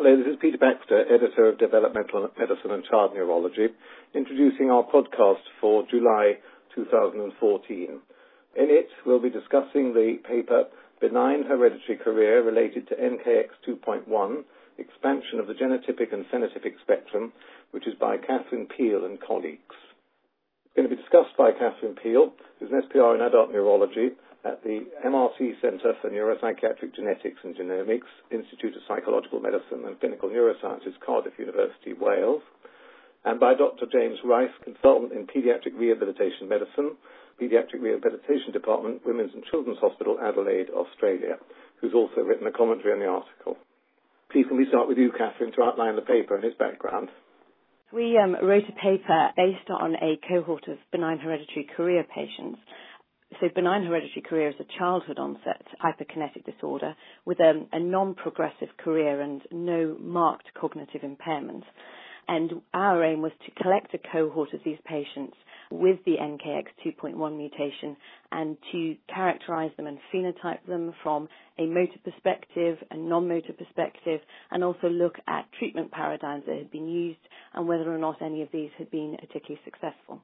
Hello, this is Peter Baxter, editor of Developmental Medicine and Child Neurology, introducing our podcast for July 2014. In it, we'll be discussing the paper Benign Hereditary Chorea Related to NKX 2.1, Expansion of the Genotypic and Phenotypic Spectrum, which is by Kathryn Peall and colleagues. It's going to be discussed by Kathryn Peall, who's an SPR in adult neurology at the MRC Centre for Neuropsychiatric Genetics and Genomics, Institute of Psychological Medicine and Clinical Neurosciences, Cardiff University, Wales, and by Dr. James Rice, consultant in Pediatric Rehabilitation Medicine, Pediatric Rehabilitation Department, Women's and Children's Hospital, Adelaide, Australia, who's also written a commentary on the article. Please can we start with you, Kathryn, to outline the paper and its background? We um, wrote a paper based on a cohort of benign hereditary chorea patients so benign hereditary chorea is a childhood onset hyperkinetic disorder with a, a non-progressive chorea and no marked cognitive impairment. And our aim was to collect a cohort of these patients with the NKX 2.1 mutation and to characterize them and phenotype them from a motor perspective, a non-motor perspective, and also look at treatment paradigms that had been used and whether or not any of these had been particularly successful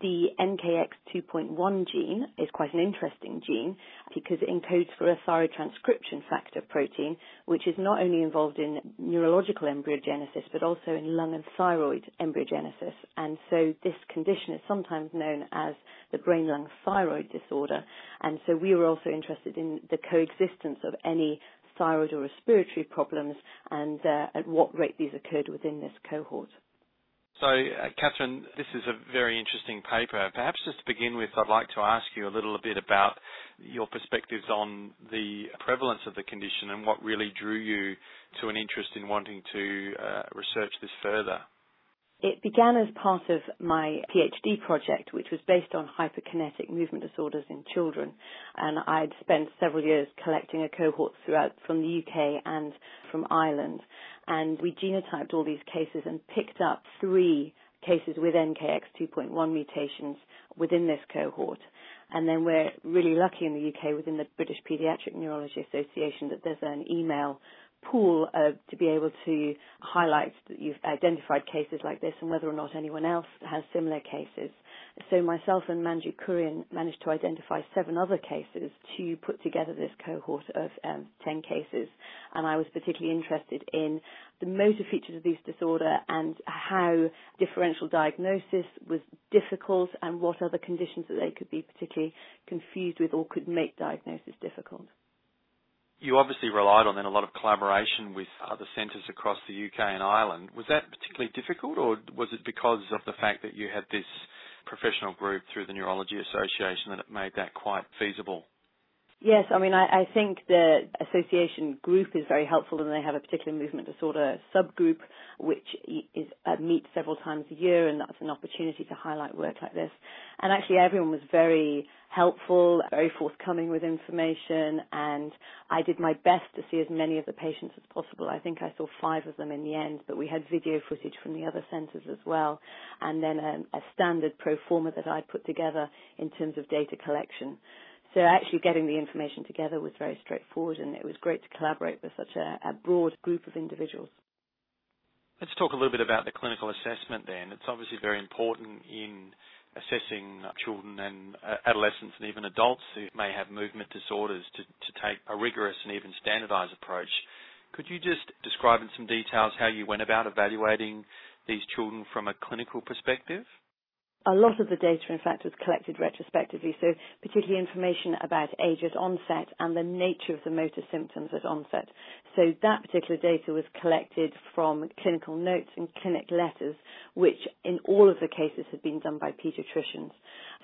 the NKX 2.1 gene is quite an interesting gene because it encodes for a thyroid transcription factor protein, which is not only involved in neurological embryogenesis but also in lung and thyroid embryogenesis. And so this condition is sometimes known as the brain lung thyroid disorder. And so we were also interested in the coexistence of any thyroid or respiratory problems and uh, at what rate these occurred within this cohort. So, uh, Kathryn, this is a very interesting paper. Perhaps just to begin with, I'd like to ask you a little bit about your perspectives on the prevalence of the condition and what really drew you to an interest in wanting to uh, research this further. It began as part of my PhD project, which was based on hyperkinetic movement disorders in children. And I'd spent several years collecting a cohort throughout from the UK and from Ireland. And we genotyped all these cases and picked up three cases with NKX 2.1 mutations within this cohort. And then we're really lucky in the UK within the British Paediatric Neurology Association that there's an email pool uh, to be able to highlight that you've identified cases like this and whether or not anyone else has similar cases. So myself and Manju Kurian managed to identify seven other cases to put together this cohort of um, 10 cases. And I was particularly interested in the motor features of this disorder and how differential diagnosis was difficult and what other conditions that they could be particularly confused with or could make diagnosis difficult you obviously relied on then a lot of collaboration with other centres across the UK and Ireland. Was that particularly difficult, or was it because of the fact that you had this professional group through the Neurology Association that it made that quite feasible? Yes, I mean, I, I, think the association group is very helpful, and they have a particular movement disorder subgroup which is uh, meets several times a year, and that's an opportunity to highlight work like this. And actually, everyone was very helpful, very forthcoming with information, and I did my best to see as many of the patients as possible. I think I saw five of them in the end, but we had video footage from the other centres as well, and then a, a standard pro forma that I'd put together in terms of data collection. So actually getting the information together was very straightforward and it was great to collaborate with such a, a, broad group of individuals. Let's talk a little bit about the clinical assessment then. It's obviously very important in assessing children and uh, adolescents and even adults who may have movement disorders to, to take a rigorous and even standardized approach. Could you just describe in some details how you went about evaluating these children from a clinical perspective? A lot of the data, in fact, was collected retrospectively, so particularly information about age at onset and the nature of the motor symptoms at onset. So that particular data was collected from clinical notes and clinic letters, which in all of the cases had been done by pediatricians.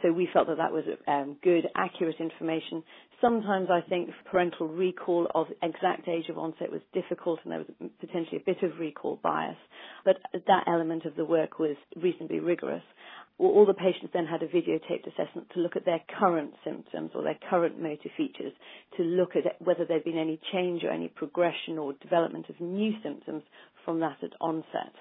So we felt that that was um, good, accurate information. Sometimes I think parental recall of exact age of onset was difficult and there was potentially a bit of recall bias, but that element of the work was reasonably rigorous all the patients then had a videotaped assessment to look at their current symptoms or their current motor features to look at whether there'd been any change or any progression or development of new symptoms from that at onset.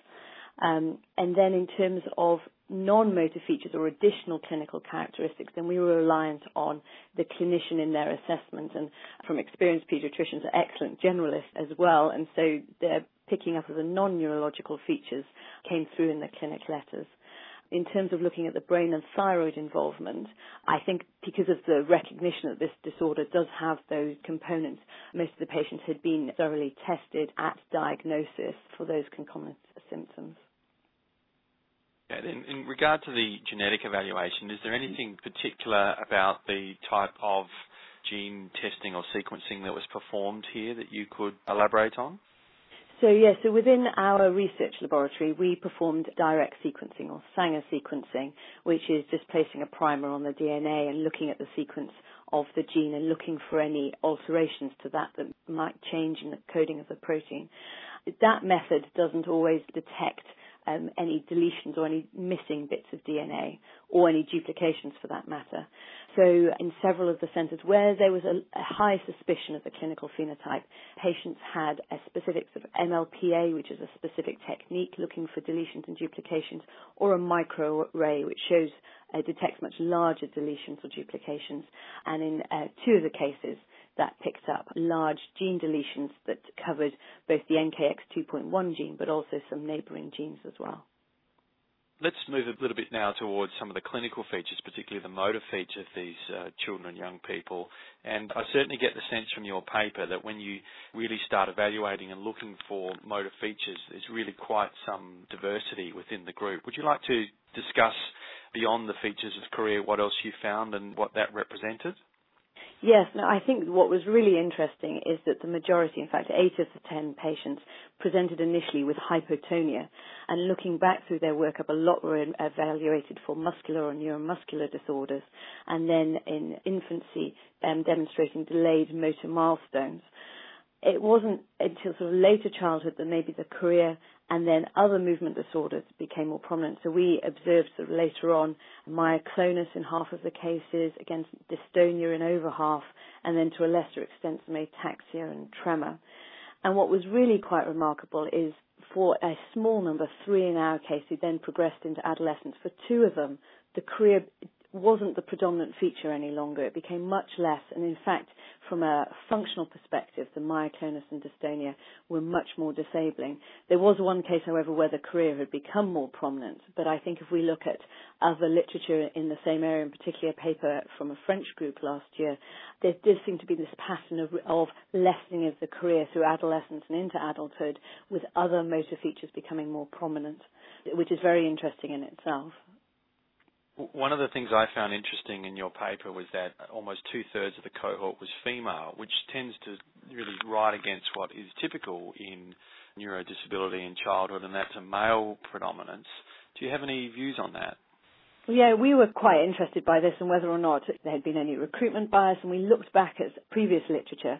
Um, and then in terms of non-motor features or additional clinical characteristics, then we were reliant on the clinician in their assessment. And from experienced pediatricians are excellent generalists as well, and so they're picking up of the non-neurological features came through in the clinic letters. In terms of looking at the brain and thyroid involvement, I think because of the recognition that this disorder does have those components, most of the patients had been thoroughly tested at diagnosis for those concomitant symptoms. In, in regard to the genetic evaluation, is there anything particular about the type of gene testing or sequencing that was performed here that you could elaborate on? So yes, so within our research laboratory, we performed direct sequencing or Sanger sequencing, which is just placing a primer on the DNA and looking at the sequence of the gene and looking for any alterations to that that might change in the coding of the protein. That method doesn't always detect um, any deletions or any missing bits of DNA or any duplications for that matter. So in several of the centres where there was a, a, high suspicion of the clinical phenotype, patients had a specific sort of MLPA, which is a specific technique looking for deletions and duplications, or a microarray, which shows uh, detects much larger deletions or duplications. And in uh, two of the cases, that picked up large gene deletions that covered both the NKX2.1 gene but also some neighbouring genes as well. Let's move a little bit now towards some of the clinical features, particularly the motor feature of these uh, children and young people. And I certainly get the sense from your paper that when you really start evaluating and looking for motor features, there's really quite some diversity within the group. Would you like to discuss beyond the features of chorea what else you found and what that represented? Yes, no, I think what was really interesting is that the majority, in fact, eight of the ten patients presented initially with hypotonia, and looking back through their workup, a lot were evaluated for muscular or neuromuscular disorders, and then in infancy, um, demonstrating delayed motor milestones. It wasn't until sort of later childhood that maybe the chorea and then other movement disorders became more prominent. So we observed sort of later on myoclonus in half of the cases, against dystonia in over half, and then to a lesser extent some ataxia and tremor. And what was really quite remarkable is for a small number, three in our case, who then progressed into adolescence, for two of them, the chorea wasn't the predominant feature any longer. It became much less, and in fact, from a functional perspective, the myoclonus and dystonia were much more disabling. There was one case, however, where the chorea had become more prominent, but I think if we look at other literature in the same area, in particular a paper from a French group last year, there did seem to be this pattern of, of lessening of the chorea through adolescence and into adulthood, with other motor features becoming more prominent, which is very interesting in itself. One of the things I found interesting in your paper was that almost two thirds of the cohort was female, which tends to really ride against what is typical in neurodisability in childhood, and that's a male predominance. Do you have any views on that? Yeah, we were quite interested by this and whether or not there had been any recruitment bias, and we looked back at previous literature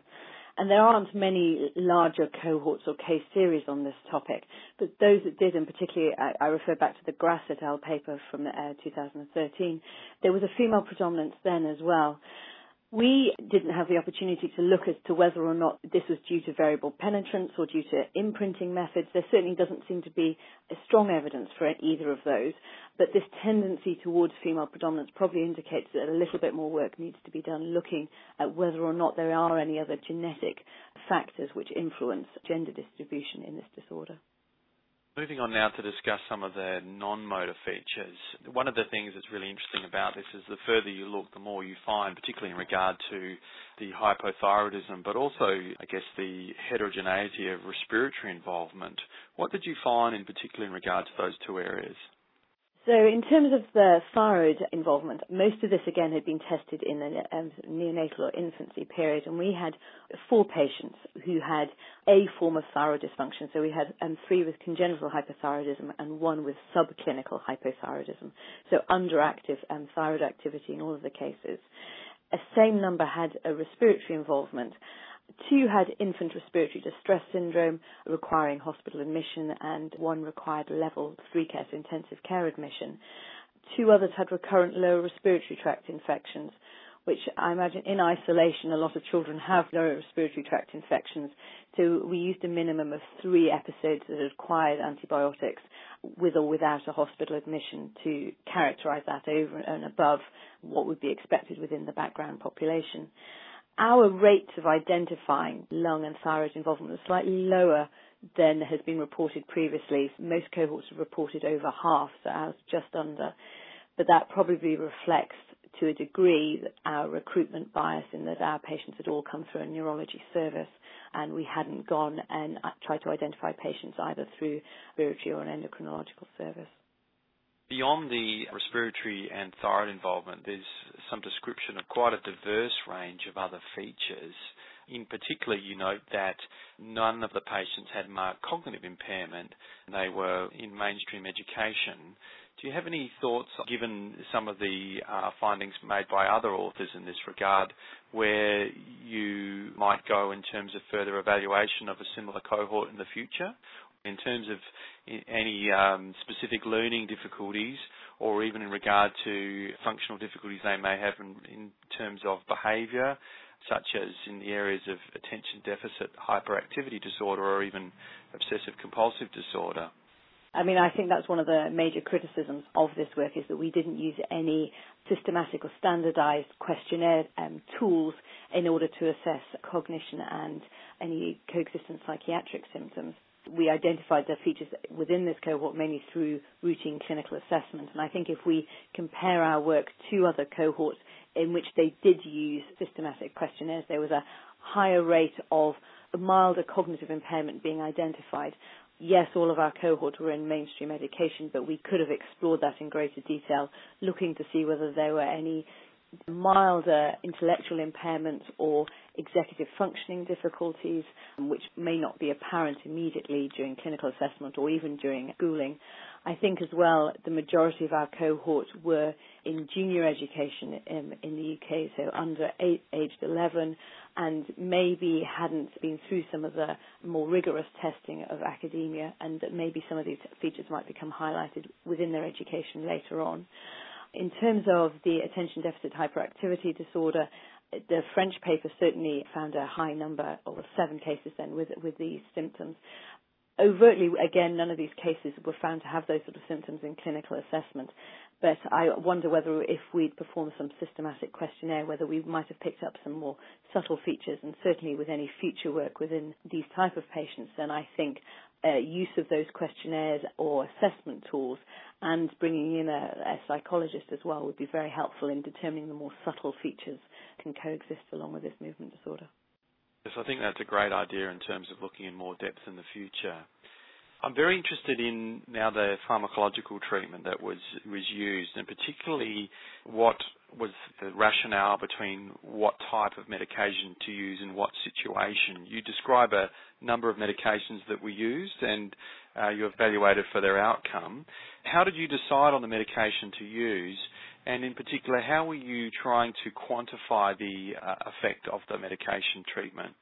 and there aren't many larger cohorts or case series on this topic, but those that did, and particularly I, I refer back to the Gras et al. paper from uh, 2013, there was a female predominance then as well. We didn't have the opportunity to look as to whether or not this was due to variable penetrance or due to imprinting methods. There certainly doesn't seem to be strong evidence for either of those, but this tendency towards female predominance probably indicates that a little bit more work needs to be done looking at whether or not there are any other genetic factors which influence gender distribution in this disorder. Moving on now to discuss some of the non-motor features. One of the things that's really interesting about this is the further you look, the more you find, particularly in regard to the hypothyroidism, but also, I guess, the heterogeneity of respiratory involvement. What did you find in particular in regard to those two areas? So in terms of the thyroid involvement, most of this again had been tested in the um, neonatal or infancy period, and we had four patients who had a form of thyroid dysfunction. So we had um, three with congenital hypothyroidism and one with subclinical hypothyroidism. So underactive um, thyroid activity in all of the cases. A same number had a respiratory involvement, Two had infant respiratory distress syndrome requiring hospital admission, and one required level three care, so intensive care admission. Two others had recurrent lower respiratory tract infections. which I imagine in isolation a lot of children have lower respiratory tract infections. So we used a minimum of three episodes that required antibiotics with or without a hospital admission to characterize that over and above what would be expected within the background population. Our rate of identifying lung and thyroid involvement was slightly lower than has been reported previously. Most cohorts have reported over half, so ours just under. But that probably reflects to a degree our recruitment bias in that our patients had all come through a neurology service and we hadn't gone and uh, tried to identify patients either through respiratory or an endocrinological service. Beyond the respiratory and thyroid involvement, there's some description of quite a diverse range of other features. In particular, you note that none of the patients had marked cognitive impairment. They were in mainstream education. Do you have any thoughts, given some of the uh, findings made by other authors in this regard, where you might go in terms of further evaluation of a similar cohort in the future? In terms of any um, specific learning difficulties, or even in regard to functional difficulties they may have in, in terms of behaviour, such as in the areas of attention deficit hyperactivity disorder or even obsessive compulsive disorder. I mean, I think that's one of the major criticisms of this work is that we didn't use any systematic or standardized questionnaire um, tools in order to assess cognition and any coexistent psychiatric symptoms. We identified the features within this cohort mainly through routine clinical assessment. And I think if we compare our work to other cohorts in which they did use systematic questionnaires, there was a higher rate of milder cognitive impairment being identified. Yes, all of our cohorts were in mainstream education, but we could have explored that in greater detail, looking to see whether there were any milder intellectual impairments or executive functioning difficulties, um, which may not be apparent immediately during clinical assessment or even during schooling. I think as well the majority of our cohort were in junior education in, in the UK, so under eight, aged 11, and maybe hadn't been through some of the more rigorous testing of academia, and that maybe some of these features might become highlighted within their education later on. In terms of the attention deficit hyperactivity disorder, the French paper certainly found a high number, or seven cases then, with with these symptoms overtly, again, none of these cases were found to have those sort of symptoms in clinical assessment. But I wonder whether if we'd performed some systematic questionnaire, whether we might have picked up some more subtle features. And certainly with any future work within these type of patients, then I think uh, use of those questionnaires or assessment tools and bringing in a, a psychologist as well would be very helpful in determining the more subtle features can coexist along with this movement disorder. Yes, I think that's a great idea in terms of looking in more depth in the future. I'm very interested in now the pharmacological treatment that was was used, and particularly what was the rationale between what type of medication to use in what situation. You describe a number of medications that were used, and uh, you evaluated for their outcome. How did you decide on the medication to use? And in particular, how were you trying to quantify the uh, effect of the medication treatment?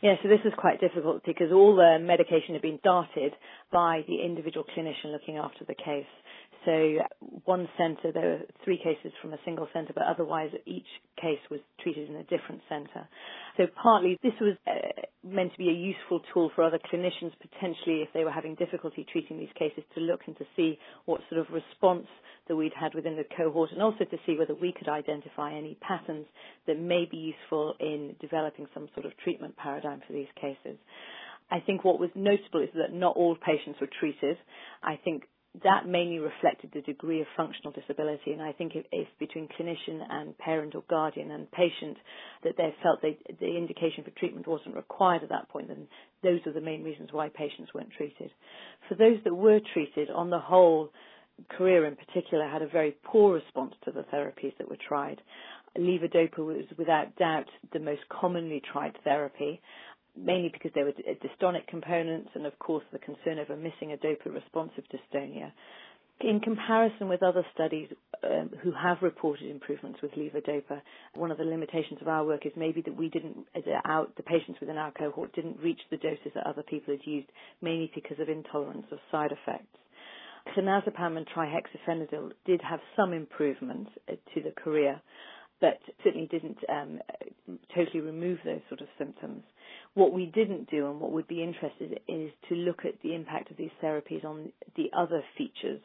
Yeah, so this is quite difficult because all the medication had been started by the individual clinician looking after the case. So one centre, there were three cases from a single centre, but otherwise each case was treated in a different centre. So partly this was uh, meant to be a useful tool for other clinicians potentially if they were having difficulty treating these cases to look and to see what sort of response that we'd had within the cohort and also to see whether we could identify any patterns that may be useful in developing some sort of treatment paradigm for these cases. I think what was notable is that not all patients were treated. I think that mainly reflected the degree of functional disability. And I think if, if, between clinician and parent or guardian and patient that they felt they, the indication for treatment wasn't required at that point, then those are the main reasons why patients weren't treated. For those that were treated, on the whole, Chorea in particular had a very poor response to the therapies that were tried. Levodopa was without doubt the most commonly tried therapy mainly because there were dystonic components and, of course, the concern over missing a dopa-responsive dystonia. In comparison with other studies um, who have reported improvements with levodopa, one of the limitations of our work is maybe that we didn't, our, the patients within our cohort didn't reach the doses that other people had used, mainly because of intolerance of side effects. Clonazepam and trihexyphenidyl did have some improvement uh, to the chorea, but certainly didn't um, totally remove those sort of symptoms. What we didn't do and what would be interested is to look at the impact of these therapies on the other features.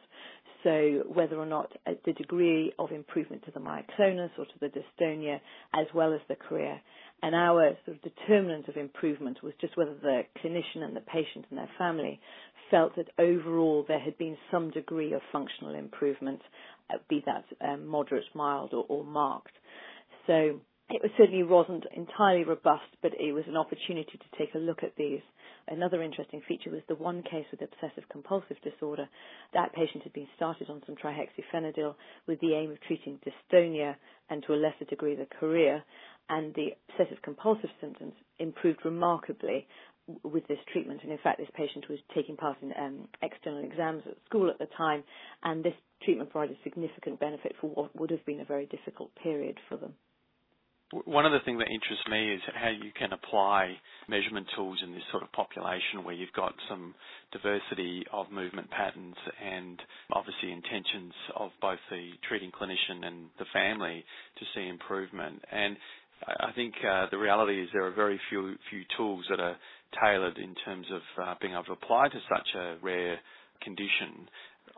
So whether or not uh, the degree of improvement to the myoclonus or to the dystonia, as well as the chorea. And our sort of determinant of improvement was just whether the clinician and the patient and their family felt that overall there had been some degree of functional improvement, uh, be that um, moderate, mild, or, or marked. So it was, certainly wasn't entirely robust, but it was an opportunity to take a look at these. Another interesting feature was the one case with obsessive compulsive disorder. That patient had been started on some trihexyphenidyl with the aim of treating dystonia and to a lesser degree the chorea, and the obsessive compulsive symptoms improved remarkably with this treatment. And in fact, this patient was taking part in um, external exams at school at the time, and this treatment provided significant benefit for what would have been a very difficult period for them. One of the things that interests me is how you can apply measurement tools in this sort of population where you've got some diversity of movement patterns and obviously intentions of both the treating clinician and the family to see improvement. And I think uh, the reality is there are very few few tools that are tailored in terms of uh, being able to apply to such a rare condition.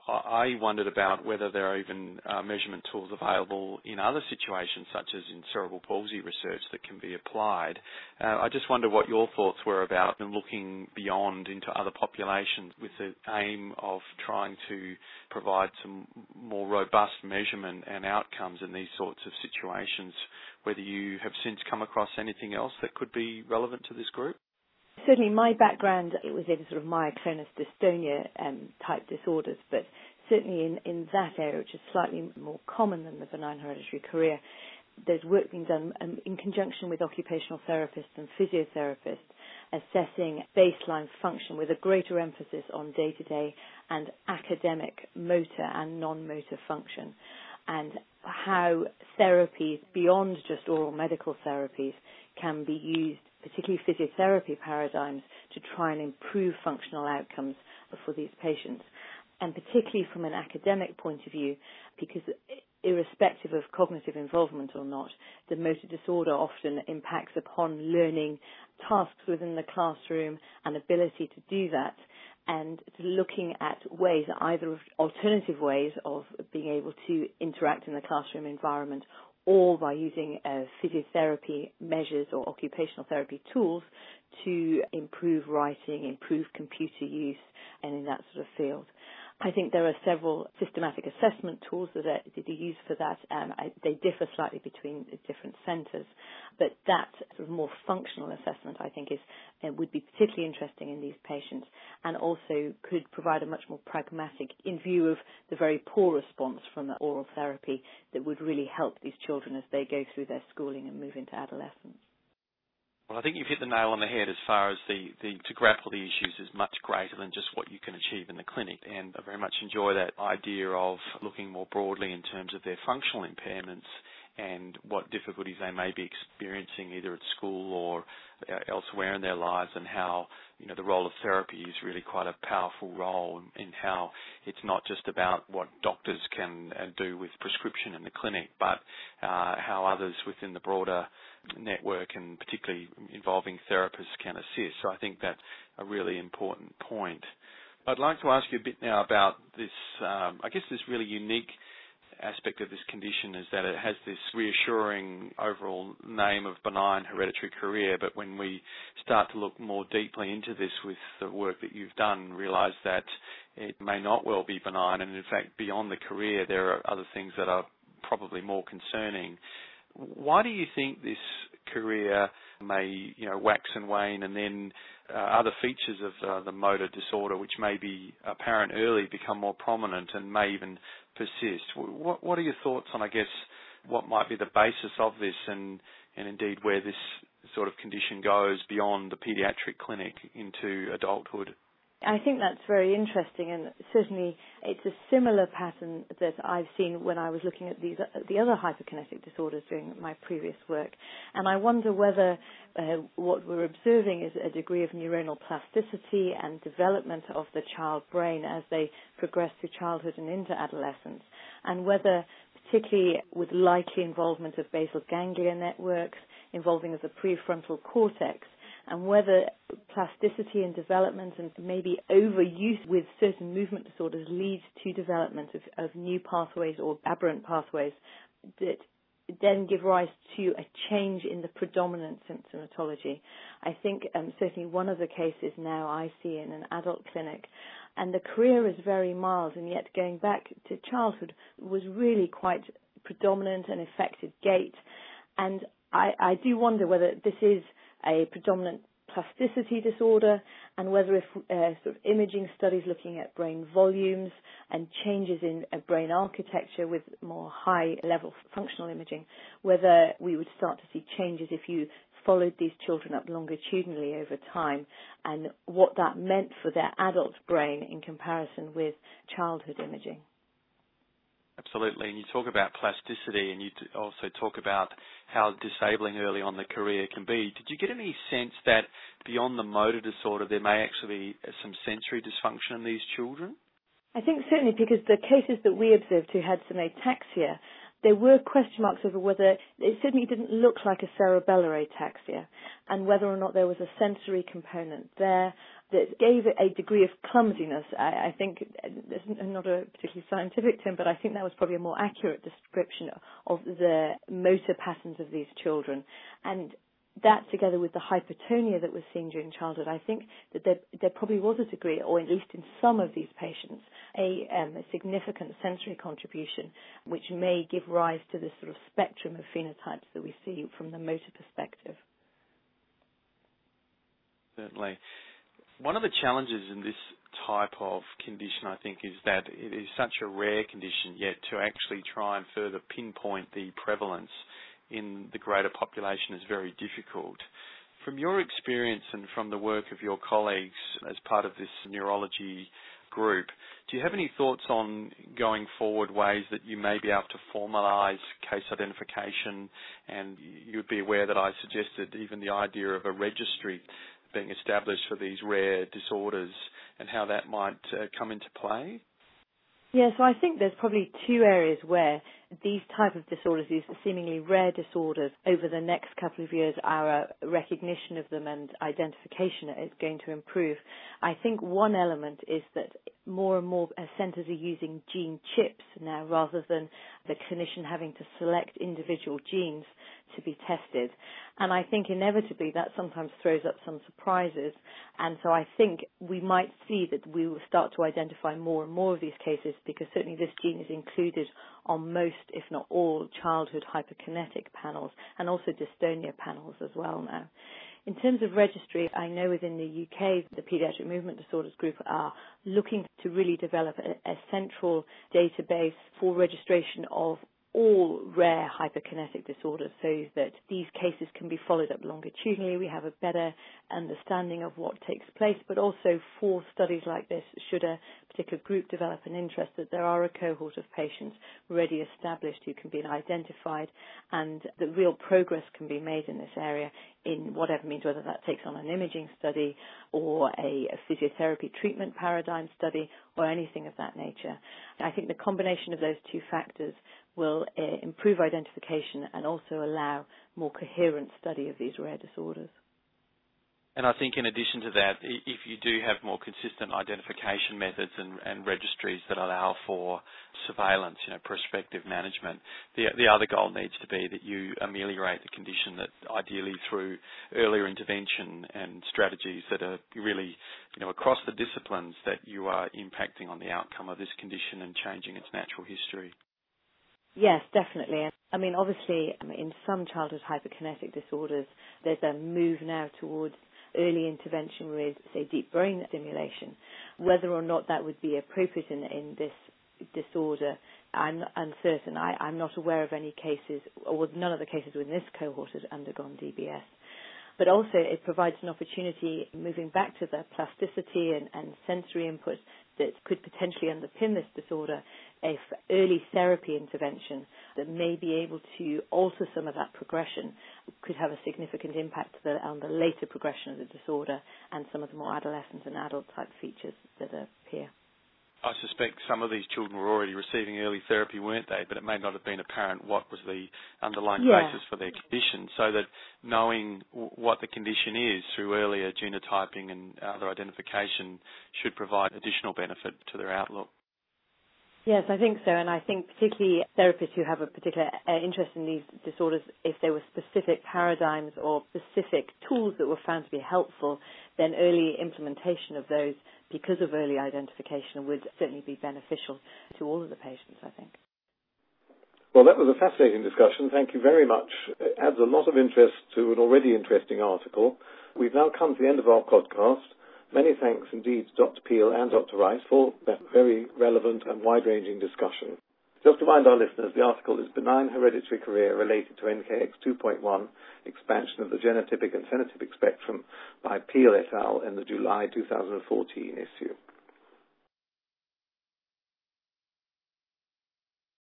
I wondered about whether there are even uh, measurement tools available in other situations, such as in cerebral palsy research, that can be applied. Uh, I just wonder what your thoughts were about looking beyond into other populations with the aim of trying to provide some more robust measurement and outcomes in these sorts of situations. Whether you have since come across anything else that could be relevant to this group? Certainly my background it was in sort of myoclonus dystonia um, type disorders, but certainly in, in that area, which is slightly more common than the benign hereditary chorea, there's work being done um, in conjunction with occupational therapists and physiotherapists assessing baseline function with a greater emphasis on day-to-day and academic motor and non-motor function. And how therapies beyond just oral medical therapies can be used particularly physiotherapy paradigms, to try and improve functional outcomes for these patients. And particularly from an academic point of view, because irrespective of cognitive involvement or not, the motor disorder often impacts upon learning tasks within the classroom and ability to do that and looking at ways, either alternative ways of being able to interact in the classroom environment or by using uh, physiotherapy measures or occupational therapy tools to improve writing, improve computer use, and in that sort of field. I think there are several systematic assessment tools that are, that are used for that. Um, I, they differ slightly between different centres, but that sort of more functional assessment, I think, is uh, would be particularly interesting in these patients, and also could provide a much more pragmatic, in view of the very poor response from the oral therapy, that would really help these children as they go through their schooling and move into adolescence. Well, I think you've hit the nail on the head as far as the, the to grapple the issues is much greater than just what you can achieve in the clinic. And I very much enjoy that idea of looking more broadly in terms of their functional impairments and what difficulties they may be experiencing either at school or uh, elsewhere in their lives and how you know the role of therapy is really quite a powerful role in how it's not just about what doctors can uh, do with prescription in the clinic but uh, how others within the broader network and particularly involving therapists can assist. So I think that's a really important point. I'd like to ask you a bit now about this, um, I guess this really unique aspect of this condition is that it has this reassuring overall name of benign hereditary chorea, but when we start to look more deeply into this with the work that you've done, realize that it may not well be benign, and in fact, beyond the chorea, there are other things that are probably more concerning. Why do you think this chorea may, you know, wax and wane, and then uh, other features of uh, the motor disorder, which may be apparent early, become more prominent and may even persist? What, what are your thoughts on, I guess, what might be the basis of this, and and indeed where this sort of condition goes beyond the paediatric clinic into adulthood? I think that's very interesting, and certainly it's a similar pattern that I've seen when I was looking at these the other hyperkinetic disorders during my previous work. And I wonder whether uh, what we're observing is a degree of neuronal plasticity and development of the child brain as they progress through childhood and into adolescence, and whether particularly with likely involvement of basal ganglia networks involving the prefrontal cortex, and whether plasticity and development and maybe overuse with certain movement disorders leads to development of, of new pathways or aberrant pathways that then give rise to a change in the predominant symptomatology. I think um, certainly one of the cases now I see in an adult clinic, and the chorea is very mild, and yet going back to childhood was really quite predominant and affected gait. And I, I do wonder whether this is a predominant plasticity disorder and whether if uh, sort of imaging studies looking at brain volumes and changes in uh, brain architecture with more high level functional imaging, whether we would start to see changes if you followed these children up longitudinally over time and what that meant for their adult brain in comparison with childhood imaging. Absolutely. And you talk about plasticity and you also talk about how disabling early on the chorea can be. Did you get any sense that beyond the motor disorder, there may actually be uh, some sensory dysfunction in these children? I think certainly because the cases that we observed who had some ataxia, there were question marks over whether it certainly didn't look like a cerebellar ataxia and whether or not there was a sensory component there that gave it a degree of clumsiness. I, I think it's not a particularly scientific term, but I think that was probably a more accurate description of the motor patterns of these children. And that together with the hypotonia that was seen during childhood, I think that there, there probably was a degree, or at least in some of these patients, a, um, a, significant sensory contribution, which may give rise to this sort of spectrum of phenotypes that we see from the motor perspective. Certainly. One of the challenges in this type of condition, I think, is that it is such a rare condition, yet to actually try and further pinpoint the prevalence in the greater population is very difficult. From your experience and from the work of your colleagues as part of this neurology group, do you have any thoughts on going forward ways that you may be able to formalise case identification? And you'd be aware that I suggested even the idea of a registry being established for these rare disorders and how that might uh, come into play? Yeah, so I think there's probably two areas where these type of disorders, these seemingly rare disorders, over the next couple of years, our recognition of them and identification is going to improve. I think one element is that more and more centres are using gene chips now rather than the clinician having to select individual genes to be tested. And I think inevitably that sometimes throws up some surprises. And so I think we might see that we will start to identify more and more of these cases because certainly this gene is included on most, if not all, childhood hyperkinetic panels and also dystonia panels as well now. In terms of registry, I know within the UK, the Pediatric Movement Disorders Group are looking to really develop a, a central database for registration of all rare hyperkinetic disorders so that these cases can be followed up longitudinally. We have a better understanding of what takes place, but also for studies like this, should a particular group develop an interest, that there are a cohort of patients already established who can be identified and that real progress can be made in this area in whatever means, whether that takes on an imaging study or a, a physiotherapy treatment paradigm study or anything of that nature. I think the combination of those two factors will uh, improve identification and also allow more coherent study of these rare disorders. And I think in addition to that, if you do have more consistent identification methods and, registries that allow for surveillance, you know, prospective management, the other goal needs to be that you ameliorate the condition that ideally through earlier intervention and strategies that are really, you know, across the disciplines that you are impacting on the outcome of this condition and changing its natural history. Yes, definitely. I mean, obviously, in some childhood hyperkinetic disorders, there's a move now towards early intervention with, say, deep brain stimulation. Whether or not that would be appropriate in, in this disorder, I'm uncertain. I, I'm not aware of any cases, or none of the cases within this cohort has undergone DBS. but also it provides an opportunity moving back to the plasticity and, and sensory input that could potentially underpin this disorder if early therapy intervention that may be able to alter some of that progression could have a significant impact on the later progression of the disorder and some of the more adolescent and adult type features that appear. I suspect some of these children were already receiving early therapy, weren't they? But it may not have been apparent what was the underlying yeah. basis for their condition. So that knowing what the condition is through earlier genotyping and other identification should provide additional benefit to their outlook. Yes, I think so, and I think particularly therapists who have a particular uh, interest in these disorders, if there were specific paradigms or specific tools that were found to be helpful, then early implementation of those because of early identification would certainly be beneficial to all of the patients, I think. Well, that was a fascinating discussion. Thank you very much. It adds a lot of interest to an already interesting article. We've now come to the end of our podcast. Many thanks indeed Dr. Peall and Dr. Rice for that very relevant and wide-ranging discussion. Just to remind our listeners, the article is Benign Hereditary Chorea Related to NKX 2.1, Expansion of the Genotypic and Phenotypic Spectrum by Peall et al. in the July 2014 issue.